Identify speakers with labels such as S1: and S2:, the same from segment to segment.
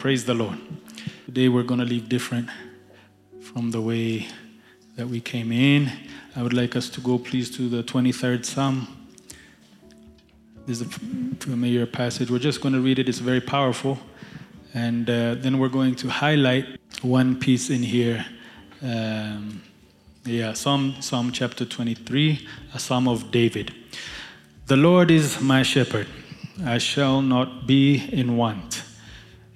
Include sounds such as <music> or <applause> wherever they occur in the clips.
S1: Praise the Lord. Today we're going to leave different from the way that we came in. I would like us to go, please, to the 23rd Psalm. This is a familiar passage. We're just going to read it, it's very powerful. And uh, then we're going to highlight one piece in here. Um, yeah, Psalm, Psalm chapter 23, a Psalm of David. The Lord is my shepherd, I shall not be in want.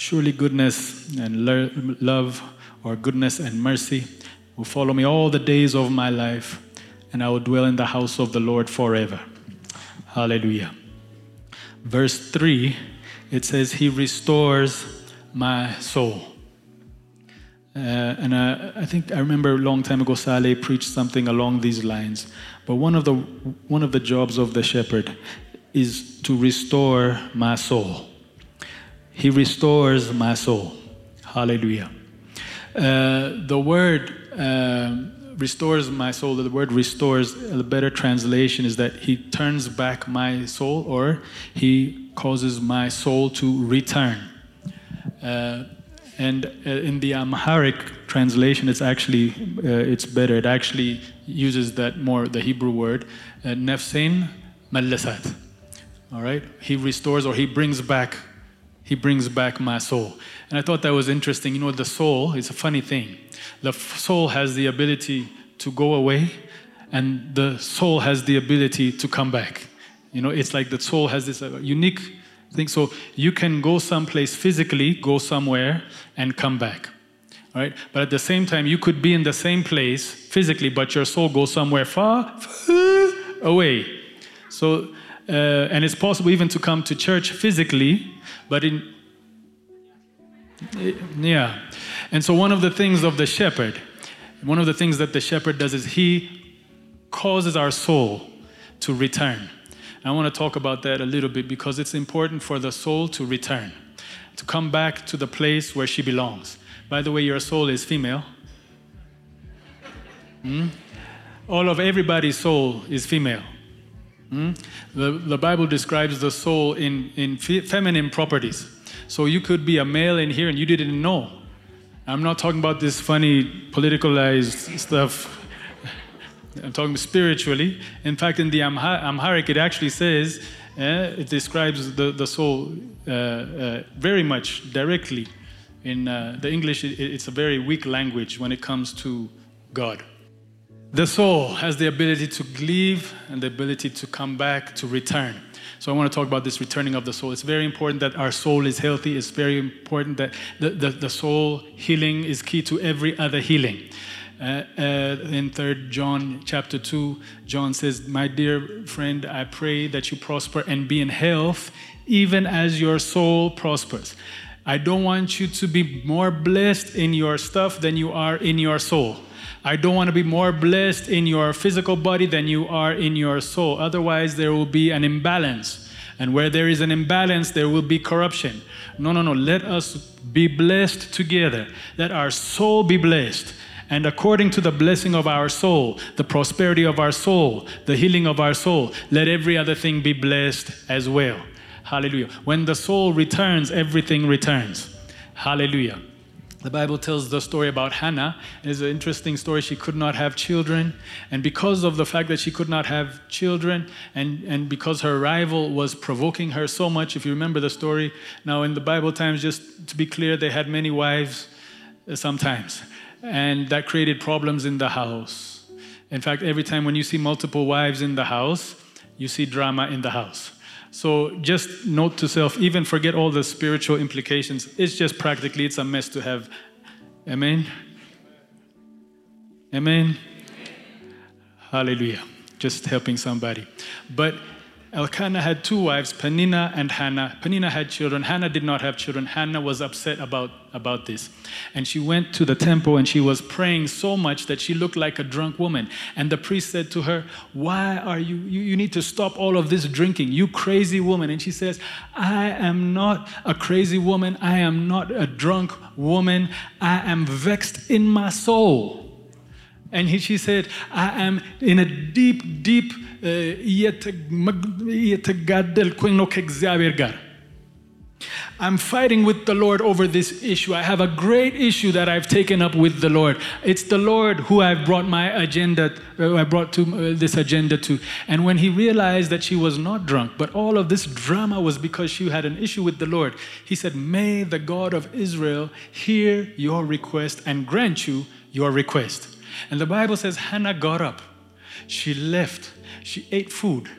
S1: Surely goodness and love, or goodness and mercy, will follow me all the days of my life, and I will dwell in the house of the Lord forever. Hallelujah. Verse 3, it says, He restores my soul. Uh, and I, I, think I remember a long time ago, Saleh preached something along these lines. But one of the one of the jobs of the shepherd is to restore my soul. He restores my soul. Hallelujah. Uh, the word uh, restores my soul, the word restores, a better translation is that he turns back my soul or he causes my soul to return. Uh, and uh, in the Amharic translation, it's actually uh, it's better. It actually uses that more the Hebrew word uh, nefsin malasat. All right, he restores or he brings back he brings back my soul. And I thought that was interesting. You know, the soul is a funny thing. The soul has the ability to go away, and the soul has the ability to come back. You know, it's like the soul has this uh, unique thing. So you can go someplace physically, go somewhere, and come back. Right? But at the same time, you could be in the same place physically, but your soul goes somewhere far, far away. So, uh, and it's possible even to come to church physically, but in, yeah. And so, one of the things of the shepherd, one of the things that the shepherd does is he causes our soul to return. I want to talk about that a little bit because it's important for the soul to return, to come back to the place where she belongs. By the way, your soul is female. Hmm? All of everybody's soul is female. The, the Bible describes the soul in, in feminine properties. So you could be a male in here and you didn't know. I'm not talking about this funny politicalized stuff. <laughs> I'm talking spiritually. In fact, in the Amharic, it actually says, eh, it describes the, the soul uh, uh, very much directly. In uh, the English, it, it's a very weak language when it comes to God. The soul has the ability to leave and the ability to come back, to return. So I want to talk about this returning of the soul. It's very important that our soul is healthy. It's very important that the, the, the soul healing is key to every other healing. Uh, uh, in 3 John chapter 2, John says, My dear friend, I pray that you prosper and be in health, even as your soul prospers. I don't want you to be more blessed in your stuff than you are in your soul. I don't want to be more blessed in your physical body than you are in your soul. Otherwise, there will be an imbalance. And where there is an imbalance, there will be corruption. No, no, no. Let us be blessed together. Let our soul be blessed. And according to the blessing of our soul, the prosperity of our soul, the healing of our soul, let every other thing be blessed as well. Hallelujah. When the soul returns, everything returns. Hallelujah. The Bible tells the story about Hannah. It's an interesting story. She could not have children. And because of the fact that she could not have children, and, and because her rival was provoking her so much, if you remember the story, now in the Bible times, just to be clear, they had many wives uh, sometimes. And that created problems in the house. In fact, every time when you see multiple wives in the house, you see drama in the house. So just note to self, even forget all the spiritual implications. It's just practically, it's a mess to have. Amen? Amen? Hallelujah. Just helping somebody. But Elkanah had two wives, Penina and Hannah. Penina had children. Hannah did not have children. Hannah was upset about, about this. And she went to the temple and she was praying so much that she looked like a drunk woman. And the priest said to her, Why are you, you, you need to stop all of this drinking, you crazy woman? And she says, I am not a crazy woman. I am not a drunk woman. I am vexed in my soul. And he, she said, I am in a deep, deep እየተጋደልኩኝ ነው ከእግዚአብሔር ጋር I'm fighting with the Lord over this issue. I have a great issue that I've taken up with the Lord. It's the Lord who I've brought my agenda, uh, I brought to uh, this agenda to. And when he realized that she was not drunk, but all of this drama was because she had an issue with the Lord, he said, May the God of Israel hear your request and grant you your request. And the Bible says Hannah got up. She left she ate food.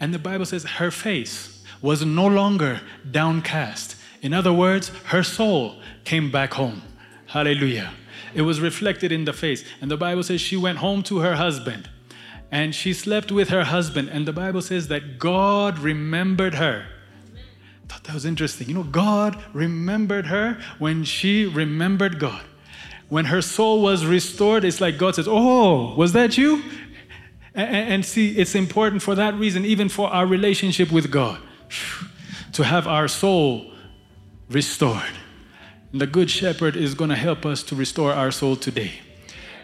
S1: And the Bible says her face was no longer downcast. In other words, her soul came back home. Hallelujah. It was reflected in the face. And the Bible says she went home to her husband and she slept with her husband. And the Bible says that God remembered her. I thought that was interesting. You know, God remembered her when she remembered God. When her soul was restored, it's like God says, Oh, was that you? And, see, it's important for that reason, even for our relationship with God, to have our soul restored. And the Good Shepherd is going to help us to restore our soul today.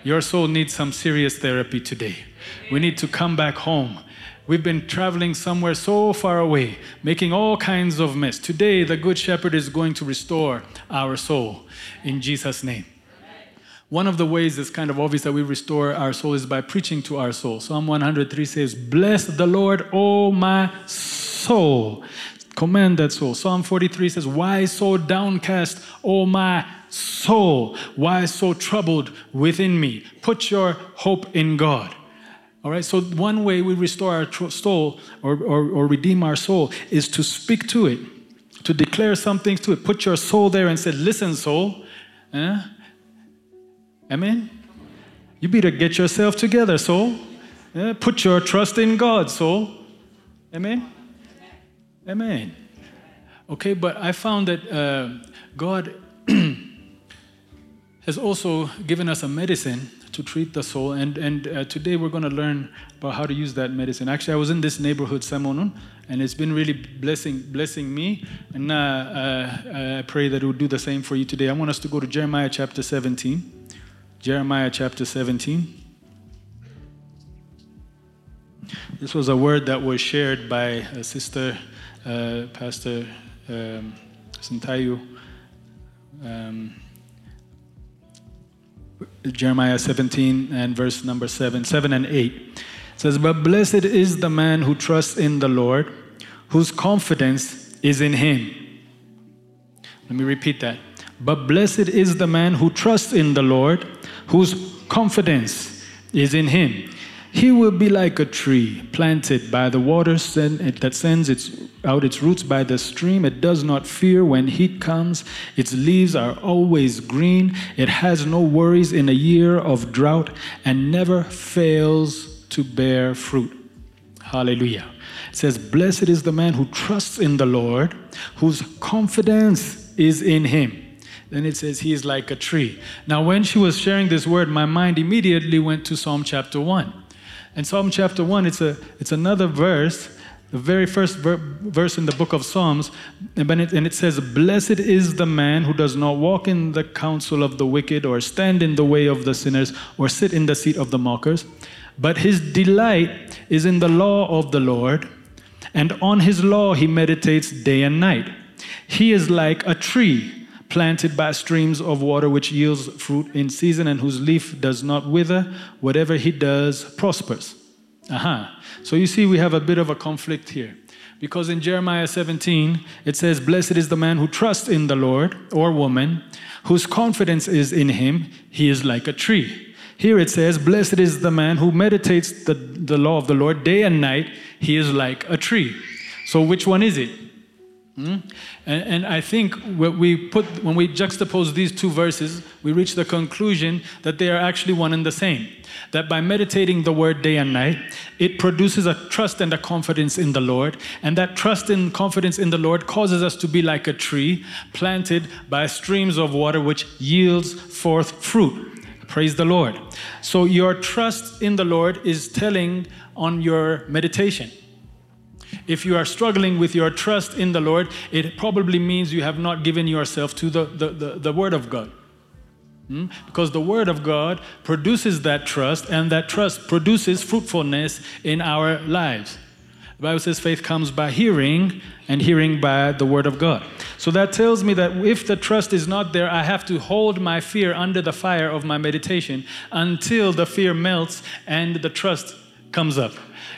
S1: Your soul needs some serious therapy today. We need to come back home. We've been traveling somewhere so far away, making all kinds of mess. Today, the Good Shepherd is going to restore our soul in Jesus' name. One of the ways that's kind of obvious that we restore our soul is by preaching to our soul. Psalm 103 says, Bless the Lord, O my soul. Command that soul. Psalm 43 says, Why so downcast, O my soul? Why so troubled within me? Put your hope in God. All right, so one way we restore our soul or, or, or redeem our soul is to speak to it, to declare something to it. Put your soul there and say, Listen, soul. Eh? Amen? You better get yourself together, soul. Yeah, put your trust in God, soul. Amen? Amen. Okay, but I found that uh, God <clears throat> has also given us a medicine to treat the soul, and, and uh, today we're going to learn about how to use that medicine. Actually, I was in this neighborhood, Samonun, and it's been really blessing, blessing me, and uh, uh I pray that it will do the same for you today. I want us to go to Jeremiah chapter 17. Jeremiah chapter 17. This was a word that was shared by a sister, uh, Pastor um, Santayu. Um, Jeremiah 17 and verse number 7, 7 and 8. It says, But blessed is the man who trusts in the Lord, whose confidence is in him. Let me repeat that. But blessed is the man who trusts in the Lord, whose confidence is in him. He will be like a tree planted by the waters that sends its, out its roots by the stream. It does not fear when heat comes. Its leaves are always green. It has no worries in a year of drought and never fails to bear fruit. Hallelujah. It says, Blessed is the man who trusts in the Lord, whose confidence is in him. Then it says, He is like a tree. Now, when she was sharing this word, my mind immediately went to Psalm chapter 1. And Psalm chapter 1, it's, a, it's another verse, the very first ver- verse in the book of Psalms. And it, and it says, Blessed is the man who does not walk in the counsel of the wicked, or stand in the way of the sinners, or sit in the seat of the mockers. But his delight is in the law of the Lord, and on his law he meditates day and night. He is like a tree planted by streams of water, which yields fruit in season and whose leaf does not wither. Whatever he does prospers. Aha. Uh-huh. So you see, we have a bit of a conflict here. Because in Jeremiah 17, it says, Blessed is the man who trusts in the Lord or woman, whose confidence is in him. He is like a tree. Here it says, Blessed is the man who meditates the, the law of the Lord day and night. He is like a tree. So which one is it? Hmm? And, and, I think when we put when we juxtapose these two verses, we reach the conclusion that they are actually one and the same. That by meditating the word day and night, it produces a trust and a confidence in the Lord, and that trust and confidence in the Lord causes us to be like a tree planted by streams of water, which yields forth fruit. Praise the Lord. So your trust in the Lord is telling on your meditation. If you are struggling with your trust in the Lord, it probably means you have not given yourself to the, the, the, the Word of God. Hmm? Because the Word of God produces that trust, and that trust produces fruitfulness in our lives. The Bible says faith comes by hearing, and hearing by the Word of God. So that tells me that if the trust is not there, I have to hold my fear under the fire of my meditation until the fear melts and the trust comes up.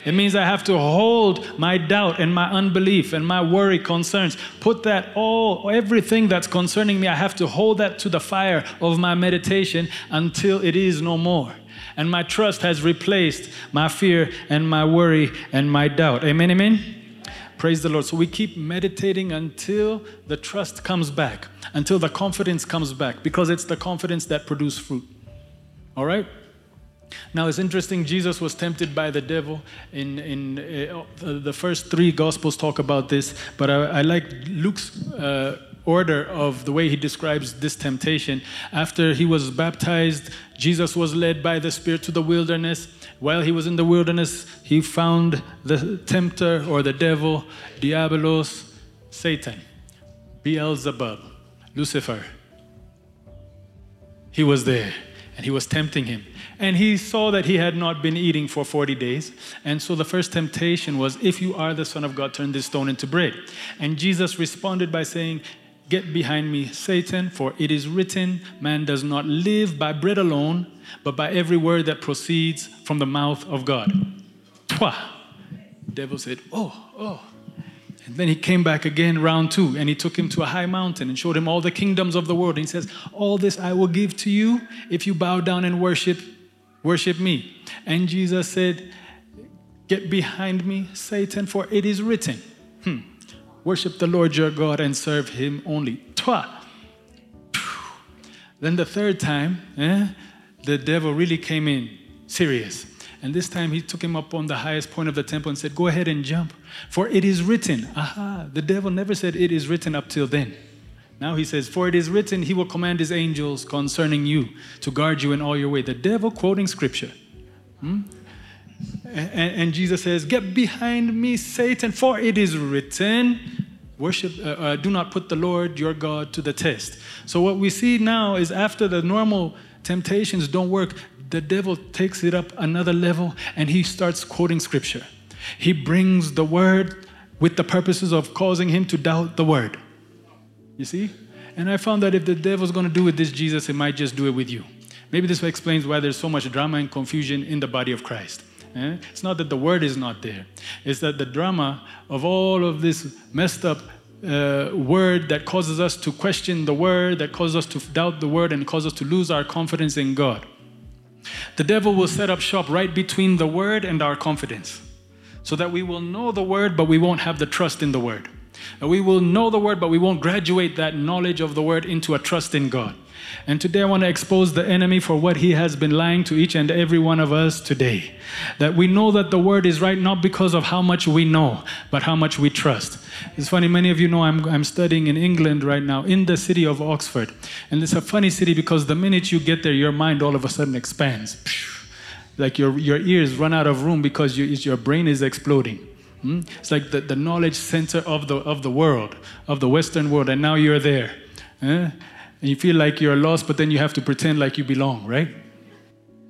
S1: It means I have to hold my doubt and my unbelief and my worry, concerns, put that all, everything that's concerning me, I have to hold that to the fire of my meditation until it is no more. And my trust has replaced my fear and my worry and my doubt. Amen, amen? Praise the Lord. So we keep meditating until the trust comes back, until the confidence comes back, because it's the confidence that produces fruit. All right? Now it's interesting, Jesus was tempted by the devil. In, in uh, the first three Gospels talk about this, but I, I like Luke's uh, order of the way he describes this temptation. After he was baptized, Jesus was led by the Spirit to the wilderness. While he was in the wilderness, he found the tempter or the devil, Diabolos, Satan, Beelzebub, Lucifer. He was there and he was tempting him. And he saw that he had not been eating for 40 days. And so the first temptation was, If you are the Son of God, turn this stone into bread. And Jesus responded by saying, Get behind me, Satan, for it is written, Man does not live by bread alone, but by every word that proceeds from the mouth of God. Twa. devil said, Oh, oh. And then he came back again, round two, and he took him to a high mountain and showed him all the kingdoms of the world. And he says, All this I will give to you if you bow down and worship, worship me. And Jesus said, Get behind me, Satan, for it is written. Hmm. Worship the Lord your God and serve him only. Then the third time, eh, the devil really came in serious. And this time he took him up on the highest point of the temple and said, Go ahead and jump. For it is written. Aha, the devil never said it is written up till then. Now he says, For it is written, he will command his angels concerning you to guard you in all your way. The devil quoting scripture. Hmm? And, and, Jesus says, Get behind me, Satan, for it is written, Worship, uh, uh, do not put the Lord your God to the test. So, what we see now is after the normal temptations don't work, the devil takes it up another level and he starts quoting scripture. He brings the word with the purposes of causing him to doubt the word. You see? And I found that if the devil's going to do with this Jesus, he might just do it with you. Maybe this explains why there's so much drama and confusion in the body of Christ. Eh? It's not that the word is not there, it's that the drama of all of this messed up uh, word that causes us to question the word, that causes us to doubt the word, and causes us to lose our confidence in God. The devil will set up shop right between the word and our confidence so that we will know the word, but we won't have the trust in the word. We will know the word, but we won't graduate that knowledge of the word into a trust in God. And today I want to expose the enemy for what he has been lying to each and every one of us today. That we know that the word is right not because of how much we know, but how much we trust. It's funny, many of you know I'm, I'm studying in England right now, in the city of Oxford. And it's a funny city because the minute you get there, your mind all of a sudden expands. Like your, your ears run out of room because you, your brain is exploding. Hmm? It's like the, the knowledge center of the, of the world, of the Western world, and now you're there. Eh? And you feel like you're lost, but then you have to pretend like you belong, right?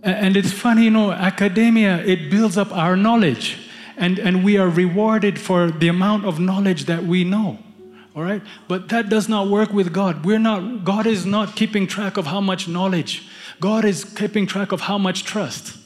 S1: And it's funny, you know, academia, it builds up our knowledge. And, and we are rewarded for the amount of knowledge that we know. All right? But that does not work with God. We're not, God is not keeping track of how much knowledge. God is keeping track of how much trust.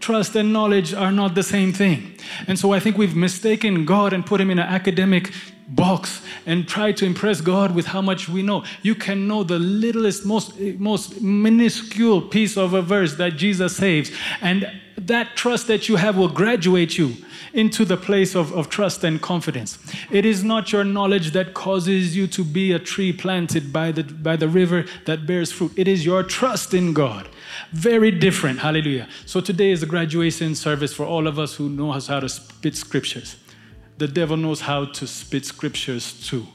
S1: Trust and knowledge are not the same thing. And so I think we've mistaken God and put him in an academic box and try to impress God with how much we know. You can know the littlest, most, most minuscule piece of a verse that Jesus saves, and that trust that you have will graduate you into the place of, of trust and confidence. It is not your knowledge that causes you to be a tree planted by the, by the river that bears fruit, it is your trust in God. Very different. Hallelujah. So today is a graduation service for all of us who know how to spit scriptures. The devil knows how to spit scriptures too.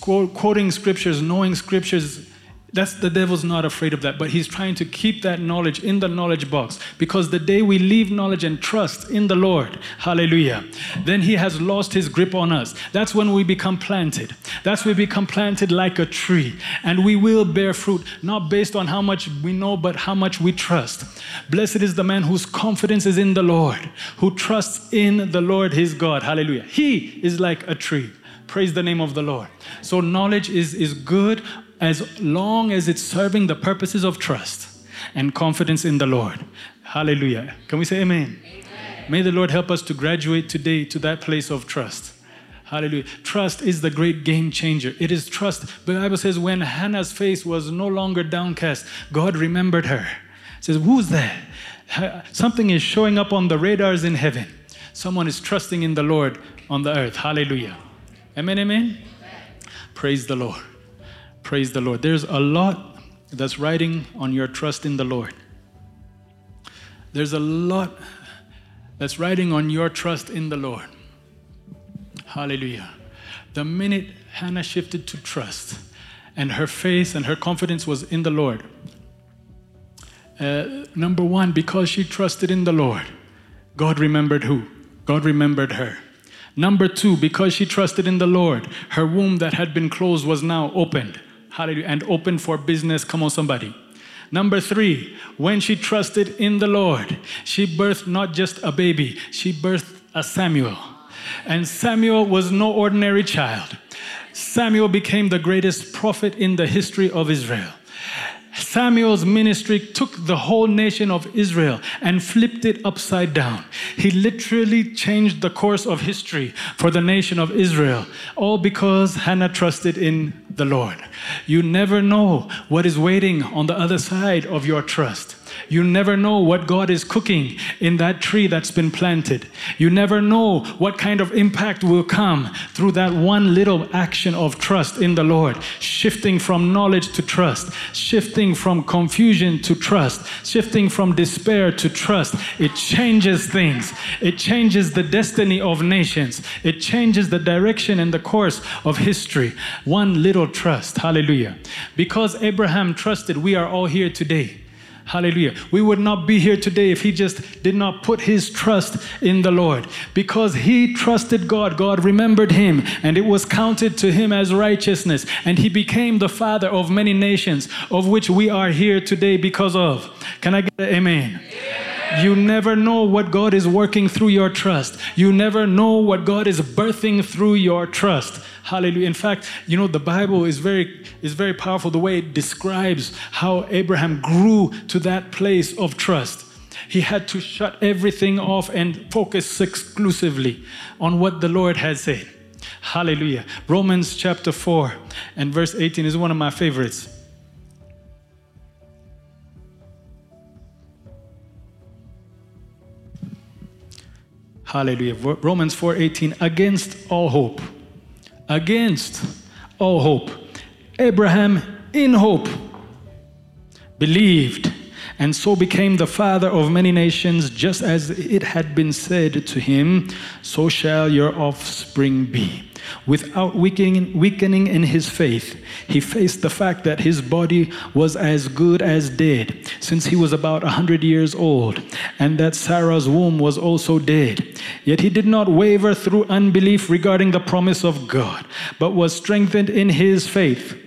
S1: Quoting scriptures, knowing scriptures that's the devil's not afraid of that, but he's trying to keep that knowledge in the knowledge box because the day we leave knowledge and trust in the Lord, hallelujah, then he has lost his grip on us. That's when we become planted. That's when we become planted like a tree and we will bear fruit, not based on how much we know, but how much we trust. Blessed is the man whose confidence is in the Lord, who trusts in the Lord his God, hallelujah. He is like a tree. Praise the name of the Lord. So, knowledge is, is good, as long as it's serving the purposes of trust and confidence in the Lord. Hallelujah. Can we say amen? amen? May the Lord help us to graduate today to that place of trust. Hallelujah. Trust is the great game changer. It is trust. The Bible says when Hannah's face was no longer downcast, God remembered her. It says, Who's there? Something is showing up on the radars in heaven. Someone is trusting in the Lord on the earth. Hallelujah. Amen, amen. amen. Praise the Lord. Praise the Lord. There's a lot that's riding on your trust in the Lord. There's a lot that's riding on your trust in the Lord. Hallelujah. The minute Hannah shifted to trust and her faith and her confidence was in the Lord, uh, number one, because she trusted in the Lord, God remembered who? God remembered her. Number two, because she trusted in the Lord, her womb that had been closed was now opened. Hallelujah. And open for business. Come on, somebody. Number three, when she trusted in the Lord, she birthed not just a baby, she birthed a Samuel. And Samuel was no ordinary child. Samuel became the greatest prophet in the history of Israel. Samuel's ministry took the whole nation of Israel and flipped it upside down. He literally changed the course of history for the nation of Israel, all because Hannah trusted in the Lord. You never know what is waiting on the other side of your trust. You never know what God is cooking in that tree that's been planted. You never know what kind of impact will come through that one little action of trust in the Lord. Shifting from knowledge to trust, shifting from confusion to trust, shifting from despair to trust. It changes things. It changes the destiny of nations. It changes the direction and the course of history. One little trust. Hallelujah. Because Abraham trusted, we are all here today. Hallelujah. We would not be here today if he just did not put his trust in the Lord. Because he trusted God, God remembered him, and it was counted to him as righteousness. And he became the father of many nations, of which we are here today because of. Can I get an amen? You never know what God is working through your trust. You never know what God is birthing through your trust. Hallelujah. In fact, you know, the Bible is very, is very powerful the way it describes how Abraham grew to that place of trust. He had to shut everything off and focus exclusively on what the Lord had said. Hallelujah. Romans chapter 4 and verse 18 is one of my favorites. Hallelujah. Romans 4:18 against all hope against all hope. Abraham, in hope, believed and so became the father of many nations, just as it had been said to him, So shall your offspring be. Without weakening, weakening in his faith, he faced the fact that his body was as good as dead, since he was about a hundred years old, and that Sarah's womb was also dead. Yet he did not waver through unbelief regarding the promise of God, but was strengthened in his faith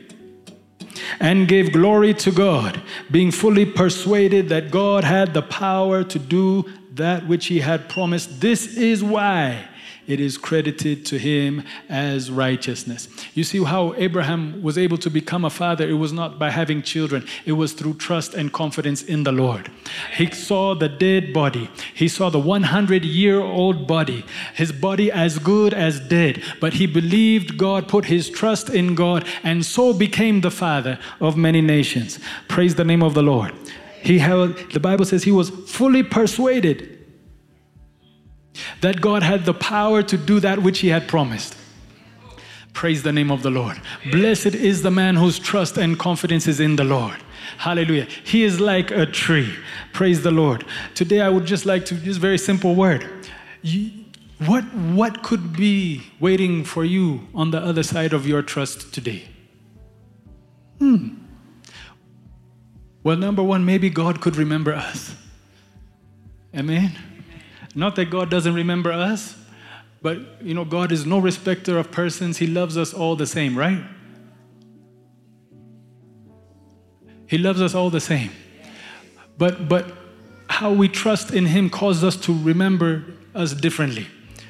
S1: and gave glory to God, being fully persuaded that God had the power to do that which he had promised. This is why it is credited to him as righteousness. You see how Abraham was able to become a father? It was not by having children, it was through trust and confidence in the Lord. He saw the dead body, he saw the 100 year old body, his body as good as dead, but he believed God, put his trust in God, and so became the father of many nations. Praise the name of the Lord. He held, the Bible says he was fully persuaded that God had the power to do that which he had promised. Praise the name of the Lord. Blessed is the man whose trust and confidence is in the Lord. Hallelujah. He is like a tree. Praise the Lord. Today I would just like to just very simple word. You, what what could be waiting for you on the other side of your trust today? Hmm. Well, number one, maybe God could remember us. Amen. Not that God doesn't remember us, but you know, God is no respecter of persons. He loves us all the same, right? He loves us all the same. But but how we trust in him causes us to remember us differently.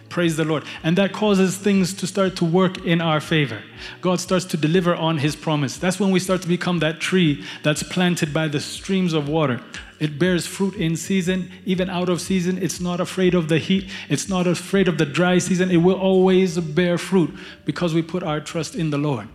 S1: Praise the Lord. And that causes things to start to work in our favor. God starts to deliver on his promise. That's when we start to become that tree that's planted by the streams of water. It bears fruit in season, even out of season. It's not afraid of the heat. It's not afraid of the dry season. It will always bear fruit because we put our trust in the Lord.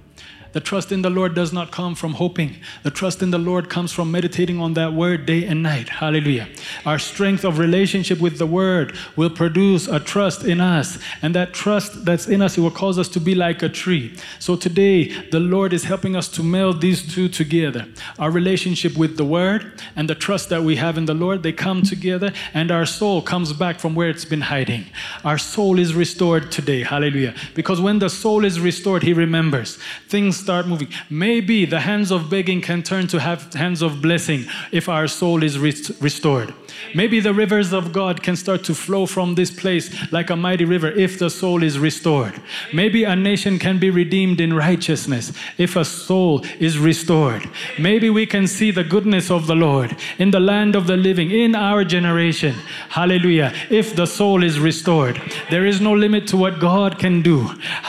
S1: The trust in the Lord does not come from hoping. The trust in the Lord comes from meditating on that word day and night. Hallelujah. Our strength of relationship with the word will produce a trust in us. And that trust that's in us, it will cause us to be like a tree. So today, the Lord is helping us to meld these two together. Our relationship with the word and the trust that we have in the Lord, they come together and our soul comes back from where it's been hiding. Our soul is restored today. Hallelujah. Because when the soul is restored, he remembers. Things start moving. Maybe the hands of begging can turn to have hands of blessing if our soul is restored. Maybe the rivers of God can start to flow from this place like a mighty river if the soul is restored. Maybe a nation can be redeemed in righteousness if a soul is restored. Maybe we can see the goodness of the Lord in the land of the living in our generation. Hallelujah. If the soul is restored, there is no limit to what God can do.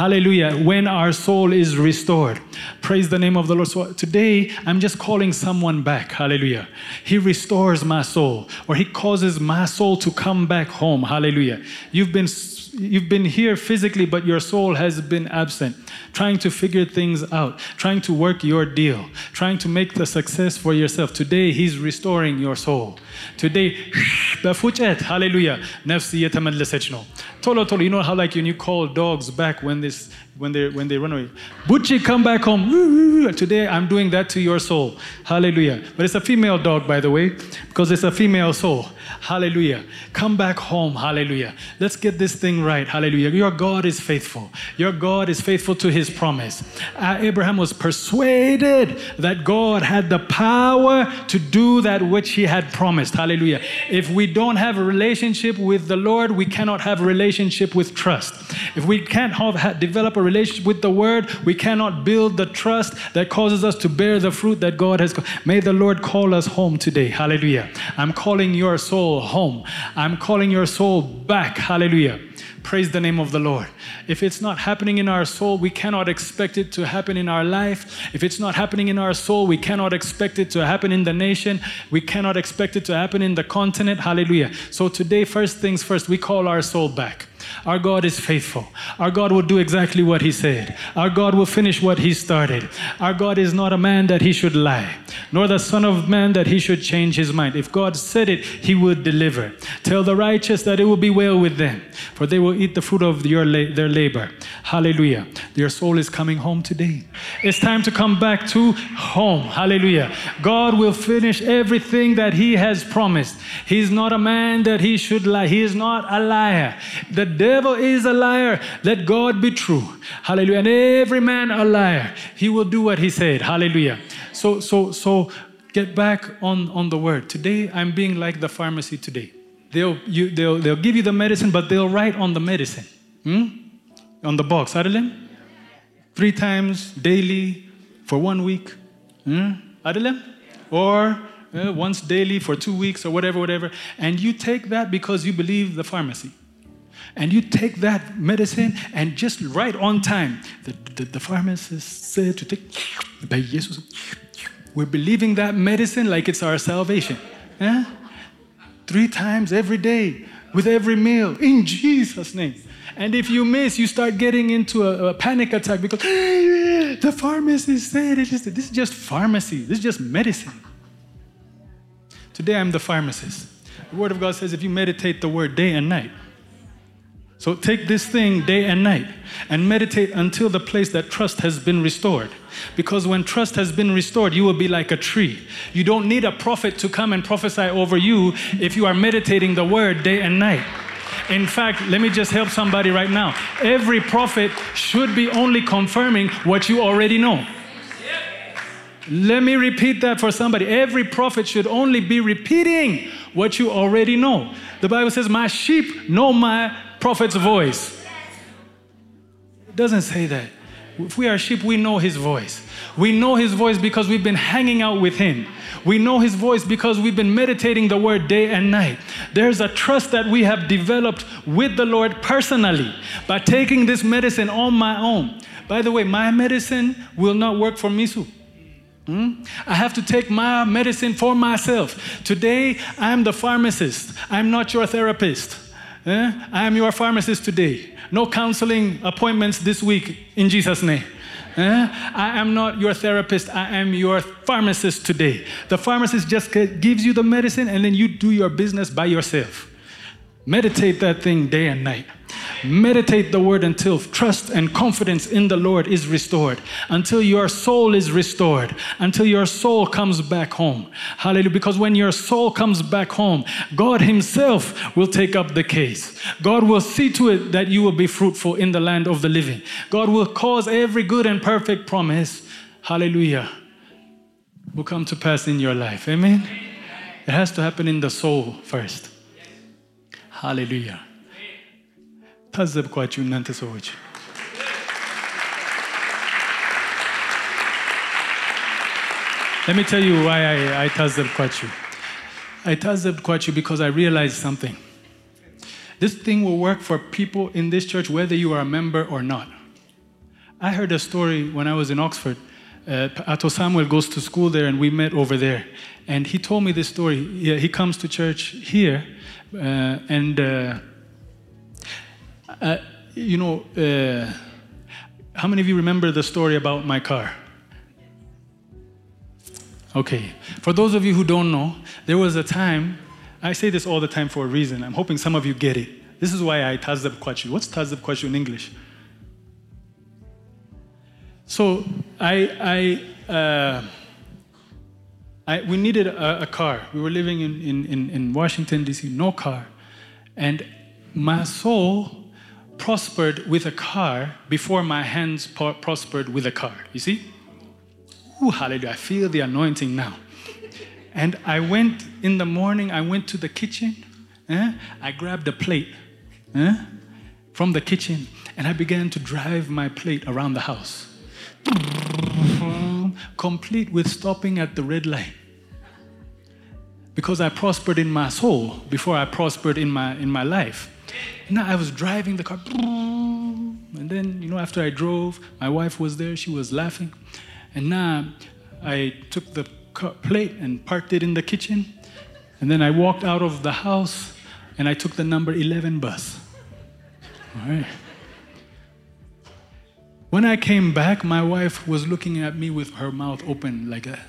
S1: Hallelujah. When our soul is restored. Praise the name of the Lord. So today, I'm just calling someone back. Hallelujah. He restores my soul, or He causes my soul to come back home. Hallelujah. You've been you've been here physically, but your soul has been absent, trying to figure things out, trying to work your deal, trying to make the success for yourself. Today, He's restoring your soul. Today, <sniffs> hallelujah, Tolo tolo, you know how like when you call dogs back when this when they when they run away. Butchie, come back home. Today I'm doing that to your soul. Hallelujah. But it's a female dog, by the way, because it's a female soul. Hallelujah. Come back home. Hallelujah. Let's get this thing right. Hallelujah. Your God is faithful. Your God is faithful to his promise. Uh, Abraham was persuaded that God had the power to do that which he had promised. Hallelujah. If we don't have a relationship with the Lord, we cannot have a relationship with trust. If we can't have, develop a relationship with the word, we cannot build the trust that causes us to bear the fruit that God has. May the Lord call us home today. Hallelujah. I'm calling your soul home. I'm calling your soul back. Hallelujah. Praise the name of the Lord. If it's not happening in our soul, we cannot expect it to happen in our life. If it's not happening in our soul, we cannot expect it to happen in the nation. We cannot expect it to happen in the continent. Hallelujah. So today, first things first, we call our soul back. Our God is faithful. Our God will do exactly what He said. Our God will finish what He started. Our God is not a man that He should lie, nor the Son of Man that He should change His mind. If God said it, He would deliver. Tell the righteous that it will be well with them, for they will eat the fruit of your la- their labor. Hallelujah. Your soul is coming home today. It's time to come back to home. Hallelujah. God will finish everything that He has promised. He's not a man that He should lie. He is not a liar. The devil is a liar. Let God be true. Hallelujah. And every man a liar. He will do what he said. Hallelujah. So, so, so get back on, on the word. Today, I'm being like the pharmacy today. They'll, you, they'll, they'll give you the medicine, but they'll write on the medicine. Hmm? On the box. Adeline? Three times daily for one week. Hmm? Or uh, once daily for two weeks or whatever, whatever. And you take that because you believe the pharmacy. And you take that medicine and just right on time. The, the, the pharmacist said to take, by Jesus, we're believing that medicine like it's our salvation. Three times every day with every meal in Jesus' name. And if you miss, you start getting into a, a panic attack because <gasps> the pharmacist said it is, this is just pharmacy, this is just medicine. Today I'm the pharmacist. The Word of God says if you meditate the Word day and night, so take this thing day and night and meditate until the place that trust has been restored. Because when trust has been restored, you will be like a tree. You don't need a prophet to come and prophesy over you if you are meditating the word day and night. In fact, let me just help somebody right now. Every prophet should be only confirming what you already know. Let me repeat that for somebody. Every prophet should only be repeating what you already know. The Bible says, My sheep know my prophet's voice. It doesn't say that. If we are sheep, we know his voice. We know his voice because we've been hanging out with him. We know his voice because we've been meditating the word day and night. There's a trust that we have developed with the Lord personally by taking this medicine on my own. By the way, my medicine will not work for Misu. Hmm? I have to take my medicine for myself. Today, I'm the pharmacist. I'm not your therapist. Eh? I am your pharmacist today. No counseling appointments this week in Jesus' name. Eh? I am not your therapist. I am your pharmacist today. The pharmacist just gives you the medicine and then you do your business by yourself. Meditate that thing day and night. Meditate the word until trust and confidence in the Lord is restored, until your soul is restored, until your soul comes back home. Hallelujah. Because when your soul comes back home, God Himself will take up the case. God will see to it that you will be fruitful in the land of the living. God will cause every good and perfect promise, hallelujah, will come to pass in your life. Amen. It has to happen in the soul first. Hallelujah. ታዘብኳችሁ እናንተ ሰዎች። Let me tell you why I, I ታዘብኳችሁ. I ታዘብኳችሁ because I realized something. This thing will work for people in this church whether you are a member or not. I heard a story when I was in Oxford. Uh, Ato Samuel goes to school there, and we met over there. And he told me this story. He, he comes to church here, uh, and uh, uh, you know, uh, how many of you remember the story about my car? Okay. For those of you who don't know, there was a time, I say this all the time for a reason. I'm hoping some of you get it. This is why I tazab kwachu. What's tazab kwachu in English? So I, I, uh, I we needed a, a, car. We were living in, in, in Washington, D.C., no car. And my soul prospered with a car before my hands prospered with a car. You see? Ooh, hallelujah. I feel the anointing now. And I went in the morning, I went to the kitchen. Eh? I grabbed a plate eh? from the kitchen and I began to drive my plate around the house. Complete with stopping at the red light. Because I prospered in my soul before I prospered in my, in my life. Now I was driving the car, and then, you know, after I drove, my wife was there, she was laughing. And now I took the plate and parked it in the kitchen. And then I walked out of the house and I took the number 11 bus. All right. When I came back, my wife was looking at me with her mouth open like that.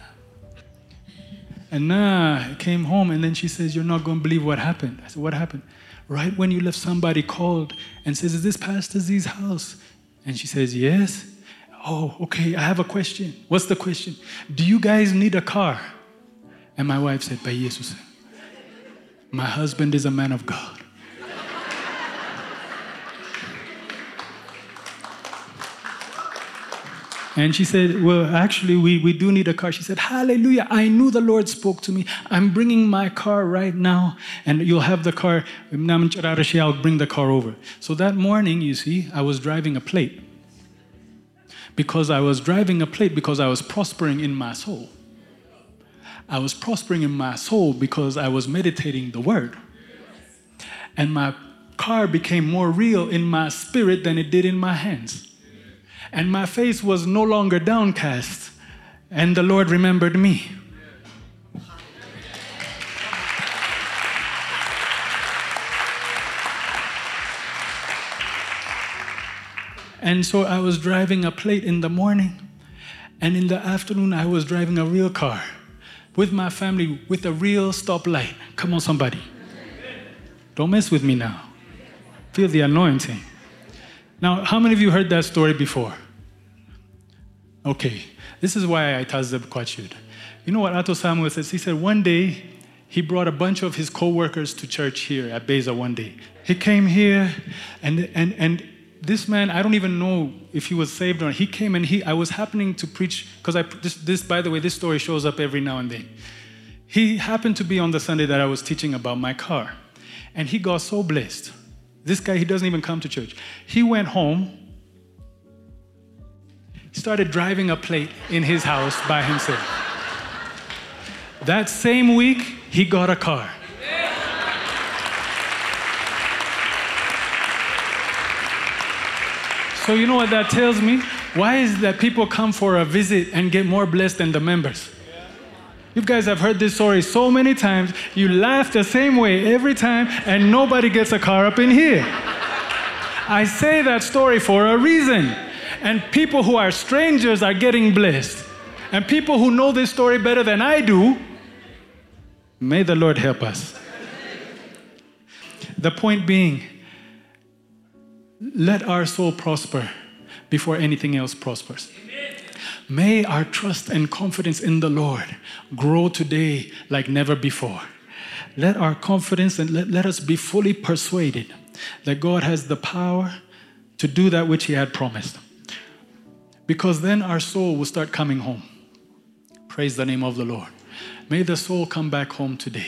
S1: And now I came home and then she says, You're not going to believe what happened. I said, What happened? Right when you left, somebody called and says, Is this Pastor Z's house? And she says, Yes. Oh, okay, I have a question. What's the question? Do you guys need a car? And my wife said, By Jesus. My husband is a man of God. And she said, Well, actually, we, we do need a car. She said, Hallelujah. I knew the Lord spoke to me. I'm bringing my car right now, and you'll have the car. I'll bring the car over. So that morning, you see, I was driving a plate. Because I was driving a plate because I was prospering in my soul. I was prospering in my soul because I was meditating the word. And my car became more real in my spirit than it did in my hands. And my face was no longer downcast, and the Lord remembered me. And so I was driving a plate in the morning, and in the afternoon, I was driving a real car with my family with a real stoplight. Come on, somebody. Don't mess with me now. Feel the anointing. Now, how many of you heard that story before? Okay, this is why I tazeb kwachud. You know what Ato Samuel says? He said one day he brought a bunch of his co-workers to church here at Beza one day. He came here and, and, and this man, I don't even know if he was saved or not. He came and he, I was happening to preach, because I, this, this, by the way, this story shows up every now and then. He happened to be on the Sunday that I was teaching about my car. And he got so blessed. This guy, he doesn't even come to church. He went home, started driving a plate in his house by himself. That same week, he got a car. So, you know what that tells me? Why is that people come for a visit and get more blessed than the members? You guys have heard this story so many times. You laugh the same way every time, and nobody gets a car up in here. I say that story for a reason. And people who are strangers are getting blessed. And people who know this story better than I do, may the Lord help us. The point being, let our soul prosper before anything else prospers. May our trust and confidence in the Lord grow today like never before. Let our confidence and let, let us be fully persuaded that God has the power to do that which He had promised. Because then our soul will start coming home. Praise the name of the Lord. May the soul come back home today.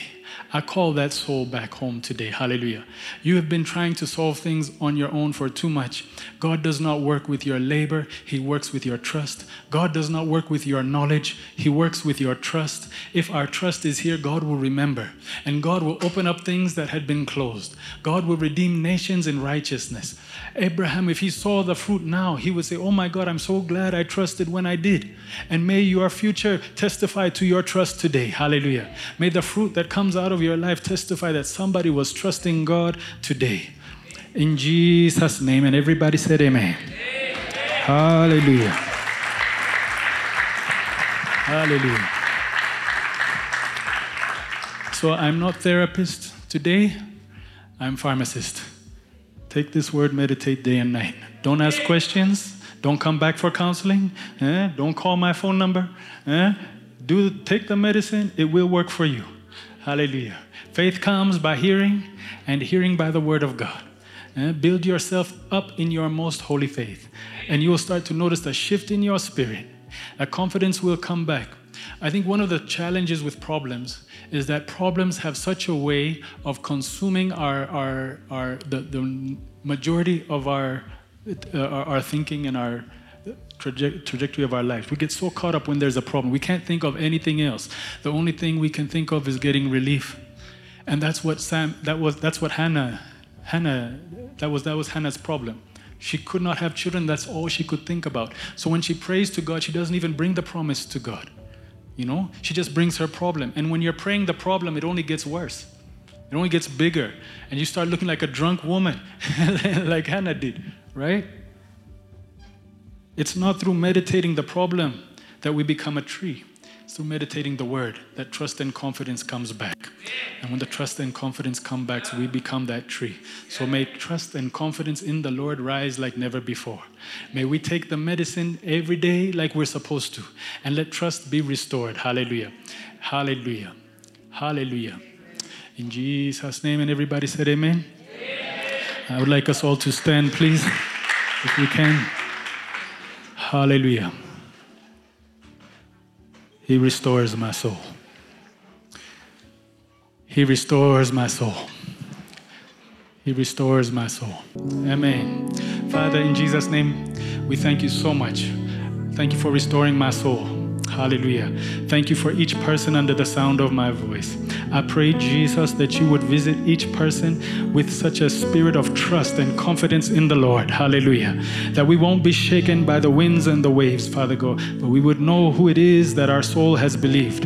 S1: I call that soul back home today. Hallelujah. You have been trying to solve things on your own for too much. God does not work with your labor, He works with your trust. God does not work with your knowledge, He works with your trust. If our trust is here, God will remember, and God will open up things that had been closed. God will redeem nations in righteousness. Abraham, if he saw the fruit now, he would say, Oh my God, I'm so glad I trusted when I did. And may your future testify to your trust today. Hallelujah. May the fruit that comes out of your life testify that somebody was trusting God today. In Jesus' name. And everybody said, Amen. amen. Hallelujah. Hallelujah. So I'm not therapist today, I'm pharmacist. Take this word, meditate day and night. Don't ask questions. Don't come back for counseling. Eh? Don't call my phone number. Eh? Do take the medicine. It will work for you. Hallelujah. Faith comes by hearing, and hearing by the word of God. Eh? Build yourself up in your most holy faith, and you will start to notice a shift in your spirit. A confidence will come back. I think one of the challenges with problems is that problems have such a way of consuming our, our, our the, the majority of our, uh, our thinking and our traje- trajectory of our life. We get so caught up when there's a problem. We can't think of anything else. The only thing we can think of is getting relief. And that's what Sam, that was, that's what Hannah, Hannah, that was, that was Hannah's problem. She could not have children. That's all she could think about. So when she prays to God, she doesn't even bring the promise to God. You know, she just brings her problem. And when you're praying the problem, it only gets worse. It only gets bigger. And you start looking like a drunk woman, <laughs> like Hannah did, right? It's not through meditating the problem that we become a tree. Through meditating the word that trust and confidence comes back. And when the trust and confidence come back, we become that tree. So may trust and confidence in the Lord rise like never before. May we take the medicine every day like we're supposed to. And let trust be restored. Hallelujah. Hallelujah. Hallelujah. In Jesus' name, and everybody said amen. amen. I would like us all to stand, please, if we can. Hallelujah. He restores my soul. He restores my soul. He restores my soul. Amen. Father, in Jesus' name, we thank you so much. Thank you for restoring my soul. Hallelujah. Thank you for each person under the sound of my voice. I pray, Jesus, that you would visit each person with such a spirit of trust and confidence in the Lord. Hallelujah. That we won't be shaken by the winds and the waves, Father God, but we would know who it is that our soul has believed.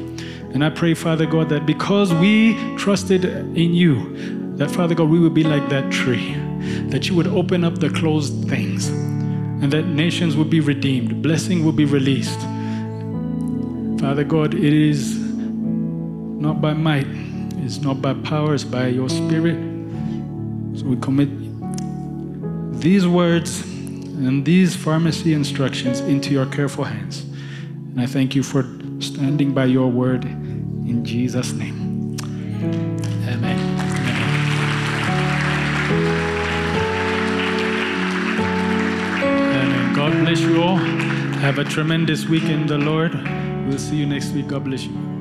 S1: And I pray, Father God, that because we trusted in you, that Father God, we would be like that tree, that you would open up the closed things, and that nations would be redeemed, blessing would be released. Father God, it is not by might, it's not by power, it's by your spirit. So we commit these words and these pharmacy instructions into your careful hands. And I thank you for standing by your word in Jesus' name. Amen. Amen. God bless you all. Have a tremendous week in the Lord. We'll see you next week. God bless you.